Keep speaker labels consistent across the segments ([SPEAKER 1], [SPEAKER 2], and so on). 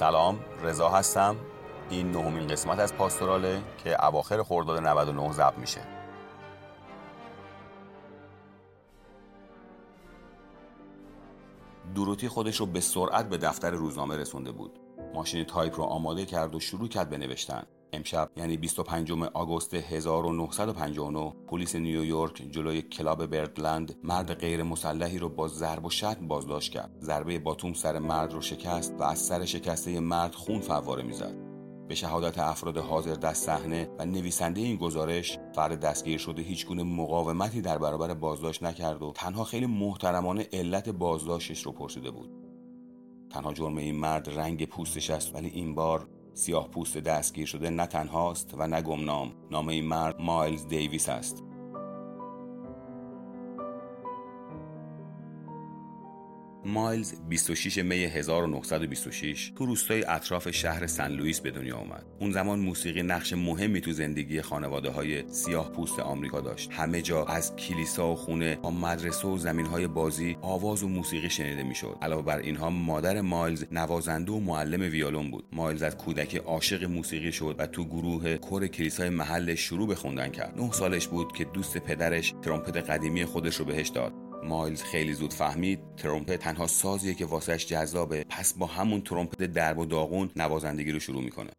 [SPEAKER 1] سلام رضا هستم. این نهمین قسمت از پاستوراله که اواخر خرداد 99 ضبط میشه. دوروتی خودش رو به سرعت به دفتر روزنامه رسونده بود. ماشین تایپ رو آماده کرد و شروع کرد به نوشتن. امشب یعنی 25 آگوست 1959 پلیس نیویورک جلوی کلاب بردلند مرد غیر مسلحی رو با ضرب و شتم بازداشت کرد. ضربه باتوم سر مرد رو شکست و از سر شکسته مرد خون فواره می‌زد. به شهادت افراد حاضر در صحنه و نویسنده این گزارش فرد دستگیر شده هیچ گونه مقاومتی در برابر بازداشت نکرد و تنها خیلی محترمانه علت بازداشتش رو پرسیده بود. تنها جرم این مرد رنگ پوستش است ولی این بار سیاه پوست دستگیر شده نه تنهاست و نه گمنام. نام این مرد مایلز دیویس است. مایلز 26 می 1926 تو روستای اطراف شهر سن لوئیس به دنیا آمد. اون زمان موسیقی نقش مهمی تو زندگی خانواده های سیاه پوست آمریکا داشت. همه جا از کلیسا و خونه تا مدرسه و زمین های بازی آواز و موسیقی شنیده می‌شد. علاوه بر اینها مادر مایلز نوازنده و معلم ویولون بود. مایلز از کودک عاشق موسیقی شد و تو گروه کور کلیسای محل شروع به خوندن کرد. نه سالش بود که دوست پدرش ترومپت قدیمی خودش رو بهش داد. مایلز خیلی زود فهمید ترومپت تنها سازیه که واسهش جذابه. پس با همون ترومپت درب و داغون نوازندگی رو شروع می‌کنه.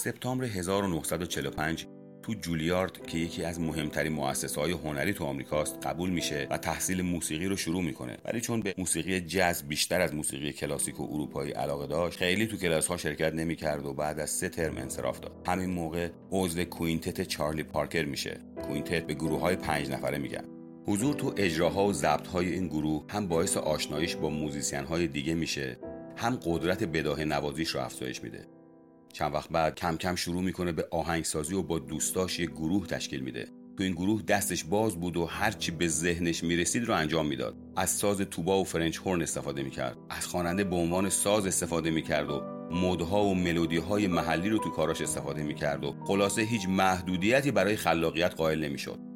[SPEAKER 1] سپتامبر 1945 تو جولیارد که یکی از مهمترین مؤسسه های هنری تو آمریکاست قبول میشه و تحصیل موسیقی رو شروع می‌کنه. ولی چون به موسیقی جاز بیشتر از موسیقی کلاسیک و اروپایی علاقه داشت خیلی تو کلاس ها شرکت نمی‌کرد و بعد از سه ترم انصراف داد. همین موقع عضو کوینتت چارلی پارکر میشه. کوینتت به گروه های پنج نفره میگن. حضور تو اجراها و ضبط های این گروه هم باعث آشناییش با موزیسین های دیگه میشه. هم قدرت بداهه نوازیش رو افزایش میده. چند وقت بعد کم کم شروع می‌کنه به آهنگسازی و با دوستاش یک گروه تشکیل میده. تو این گروه دستش باز بود و هرچی به ذهنش می‌رسید رو انجام می‌داد. از ساز توبا و فرنچ هورن استفاده می‌کرد. از خواننده به عنوان ساز استفاده می‌کرد و مدها و ملودی های محلی رو تو کاراش استفاده می‌کرد و خلاصه هیچ محدودیتی برای خلاقیت قائل نمی‌شد.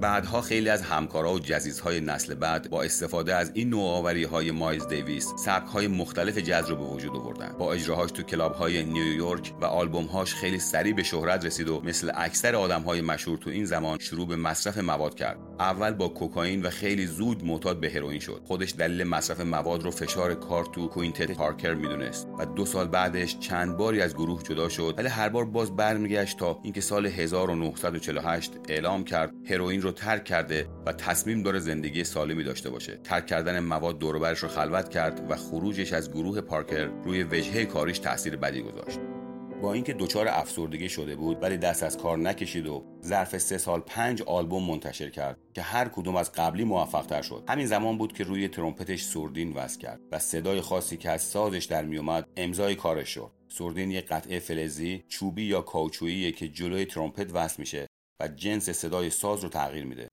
[SPEAKER 1] بعدها خیلی از همکارا و جزیست‌های نسل بعد با استفاده از این نوآوری های مایلز دیویس سبک های مختلف جز رو به وجود آوردن. با اجراهاش تو کلاب های نیویورک و آلبوم هاش خیلی سریع به شهرت رسید و مثل اکثر آدم های مشهور تو این زمان شروع به مصرف مواد کرد. اول با کوکائین و خیلی زود معتاد به هروئین شد. خودش دلیل مصرف مواد رو فشار کار تو quintet پارکر می‌دونست و دو سال بعدش چند باری از گروه جدا شد. ولی هر بار باز برمیگشت تا اینکه سال 1948 اعلام کرد هروئین رو ترک کرده و تصمیم داره زندگی سالمی داشته باشه. ترک کردن مواد دور و برش رو خلوت کرد و خروجش از گروه پارکر روی وجهه کاریش تاثیر بدی گذاشت. با اینکه دچار افسردگی شده بود ولی دست از کار نکشید و ظرف سه سال پنج آلبوم منتشر کرد که هر کدوم از قبلی موفق تر شد. همین زمان بود که روی ترومپتش سوردین وصل کرد و صدای خاصی که از سازش در میومد امضای کارش شد. سوردین یک قطعه فلزی چوبی یا کاوچویی که جلوی ترومپت وصل میشه. و جنس صدای ساز رو تغییر میده.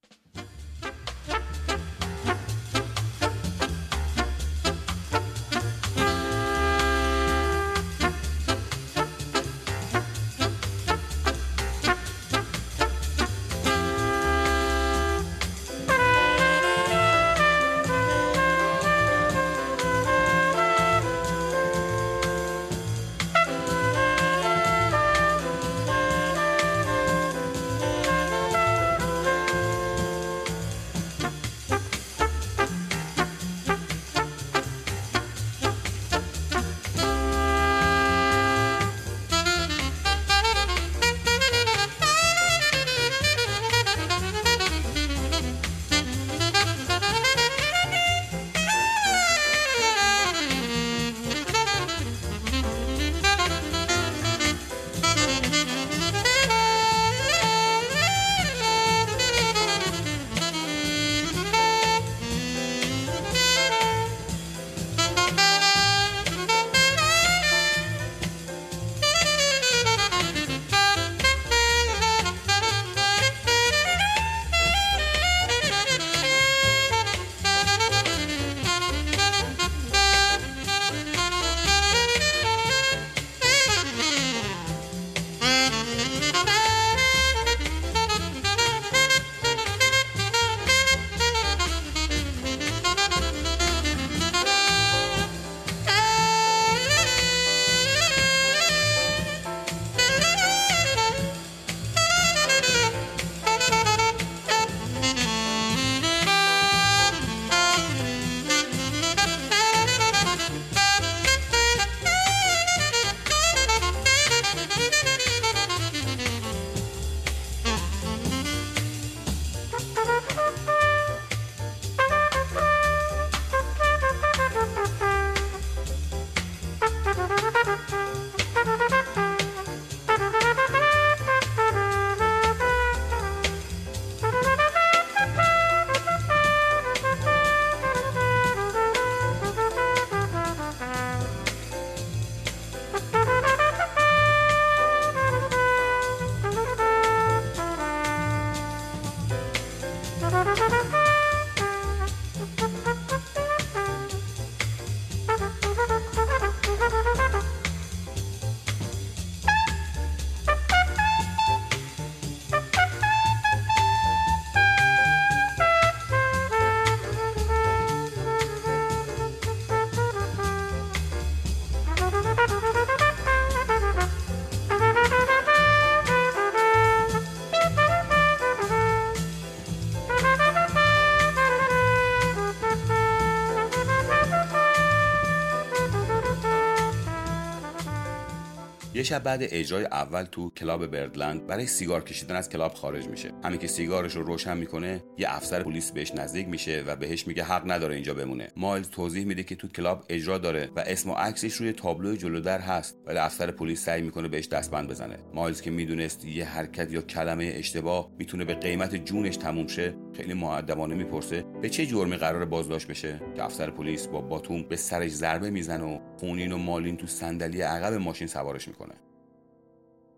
[SPEAKER 1] شب بعد اجرای اول تو کلاب بردلند برای سیگار کشیدن از کلاب خارج میشه. همین که سیگارش رو روشن می‌کنه یه افسر پلیس بهش نزدیک میشه و بهش میگه حق نداره اینجا بمونه. مایلز توضیح میده که تو کلاب اجرا داره و اسم و عکسش روی تابلو جلو در هست. ولی افسر پلیس سعی می‌کنه بهش دستبند بزنه. مایلز که می‌دونست یه حرکت یا کلمه اشتباه می‌تونه به قیمت جونش تموم شه خیلی مؤدبانه می‌پرسه به چه جرمی قراره بازداشت بشه. که افسر پلیس با باتوم به سرش ضربه می‌زنه و خونین و مالین تو صندلی عقب ماشین سوارش می‌کنه.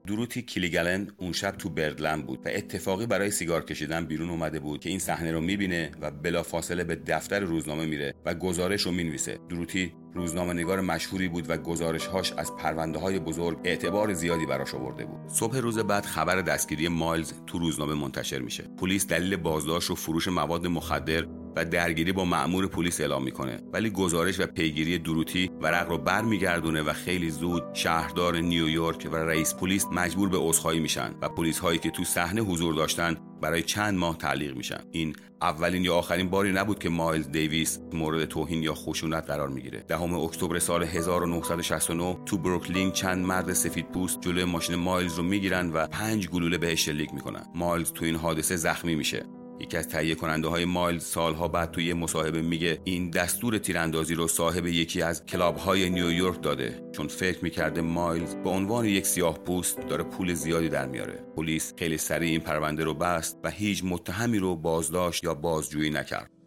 [SPEAKER 1] دروتی کلیگلن اون شب تو بردلند بود و اتفاقی برای سیگار کشیدن بیرون اومده بود که این صحنه رو می‌بینه و بلافاصله به دفتر روزنامه میره و گزارش رو می‌نویسه. دروتی روزنامه نگار مشهوری بود و گزارشهاش از پرونده های بزرگ اعتبار زیادی براش آورده بود. صبح روز بعد خبر دستگیری مایلز تو روزنامه منتشر میشه. پلیس دلیل بازداشت و فروش مواد مخدر و درگیری با مأمور پلیس اعلام می‌کنه. ولی گزارش و پیگیری دروتی ورق رو برمیگردونه و خیلی زود شهردار نیویورک و رئیس پلیس مجبور به عذرخواهی میشن و پلیس هایی که تو صحنه حضور داشتن برای چند ماه تعلیق میشن این اولین یا آخرین باری نبود که مایلز دیویس مورد توهین یا خشونت قرار می‌گیره. دهم اکتبر سال 1969 تو بروکلین چند مرد سفید پوست جلوی ماشین مایلز رو می‌گیرن و پنج گلوله بهش شلیک می‌کنن. مایلز تو این حادثه زخمی میشه. یکی از تهیه کننده های مایلز سالها بعد توی مصاحبه میگه این دستور تیراندازی رو صاحب یکی از کلاب های نیویورک داده. چون فکر می‌کرده مایلز به عنوان یک سیاه پوست داره پول زیادی در میاره. پلیس خیلی سریع این پرونده رو بست و هیچ متهمی رو بازداشت یا بازجویی نکرد.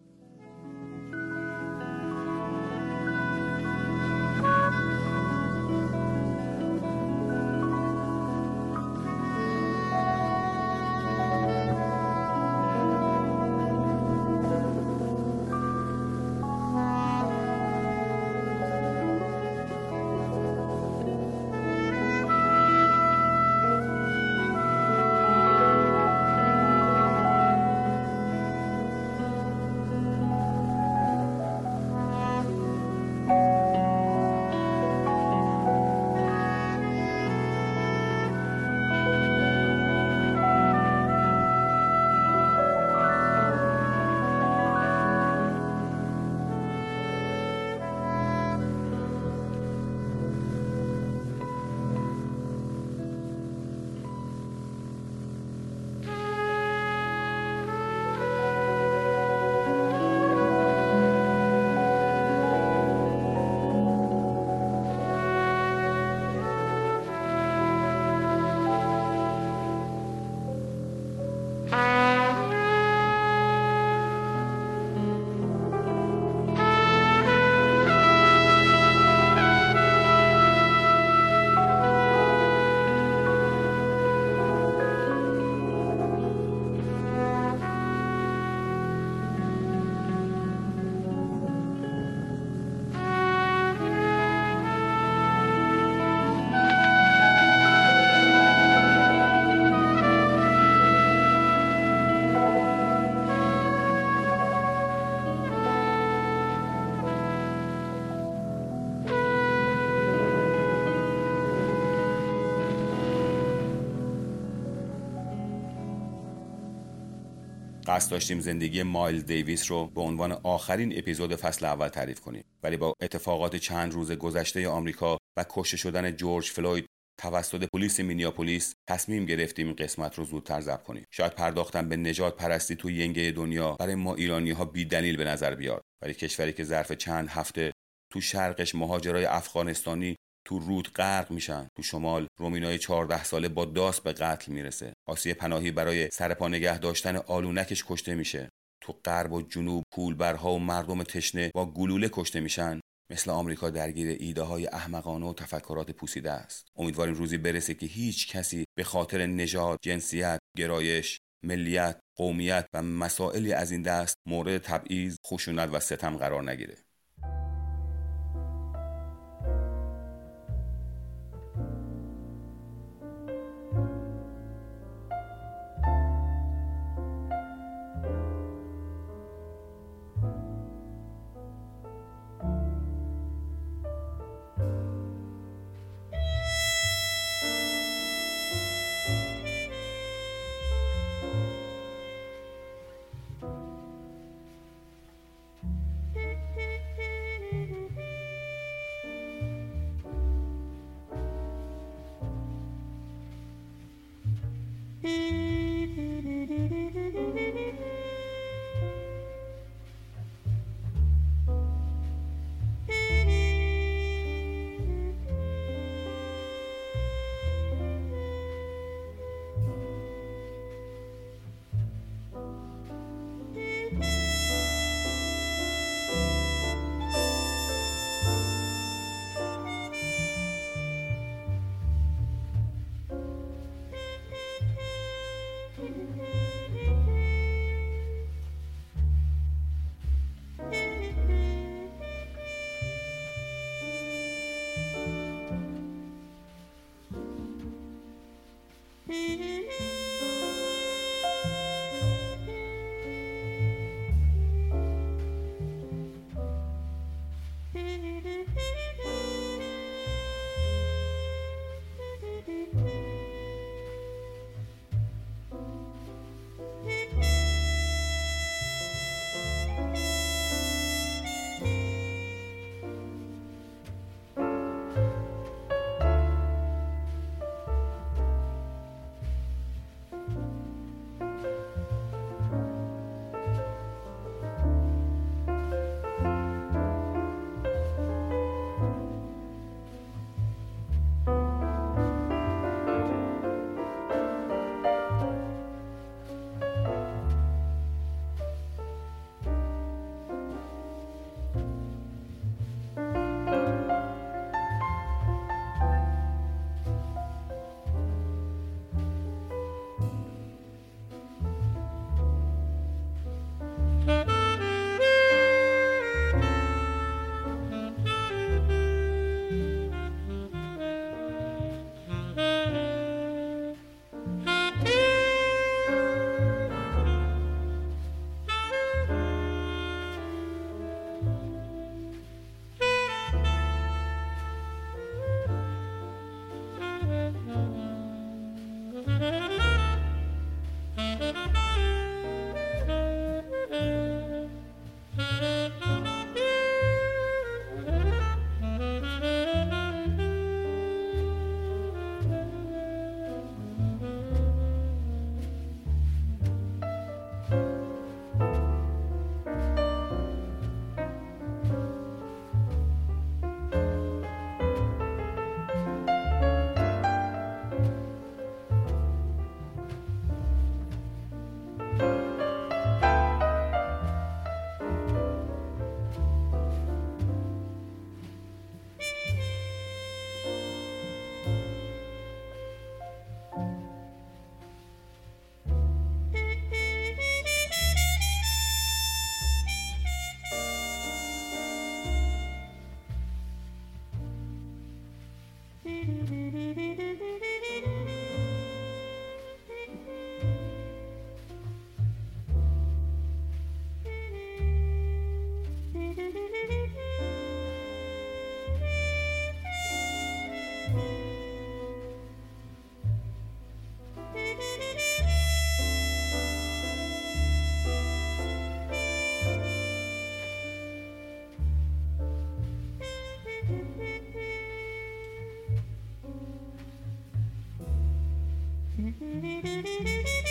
[SPEAKER 1] قصد داشتیم زندگی مایل دیویس رو به عنوان آخرین اپیزود فصل اول تعریف کنیم. ولی با اتفاقات چند روز گذشته آمریکا و کشته شدن جورج فلوید توسط پلیس مینیاپولیس تصمیم گرفتیم این قسمت رو زودتر ضبط کنیم. شاید پرداختن به نجات پرستی توی ینگه دنیا برای ما ایرانی ها بی دلیل به نظر بیاد. ولی کشوری که ظرف چند هفته تو شرقش مهاجرای افغانستانی تو رود غرق میشن. تو شمال رومینای 14 ساله با داس به قتل می‌رسه. آسیه پناهی برای سرپا نگه داشتن آلونکش کشته میشه. تو غرب و جنوب پولبرها و مردم تشنه با گلوله کشته میشن. مثل آمریکا درگیر ایده های احمقانه و تفکرات پوسیده است. امیدواریم روزی برسه که هیچ کسی به خاطر نژاد جنسیت گرایش ملیت قومیت و مسائلی از این دست مورد تبعیض خشونت و ستم قرار نگیره.
[SPEAKER 2] Thank you. Mm-hmm.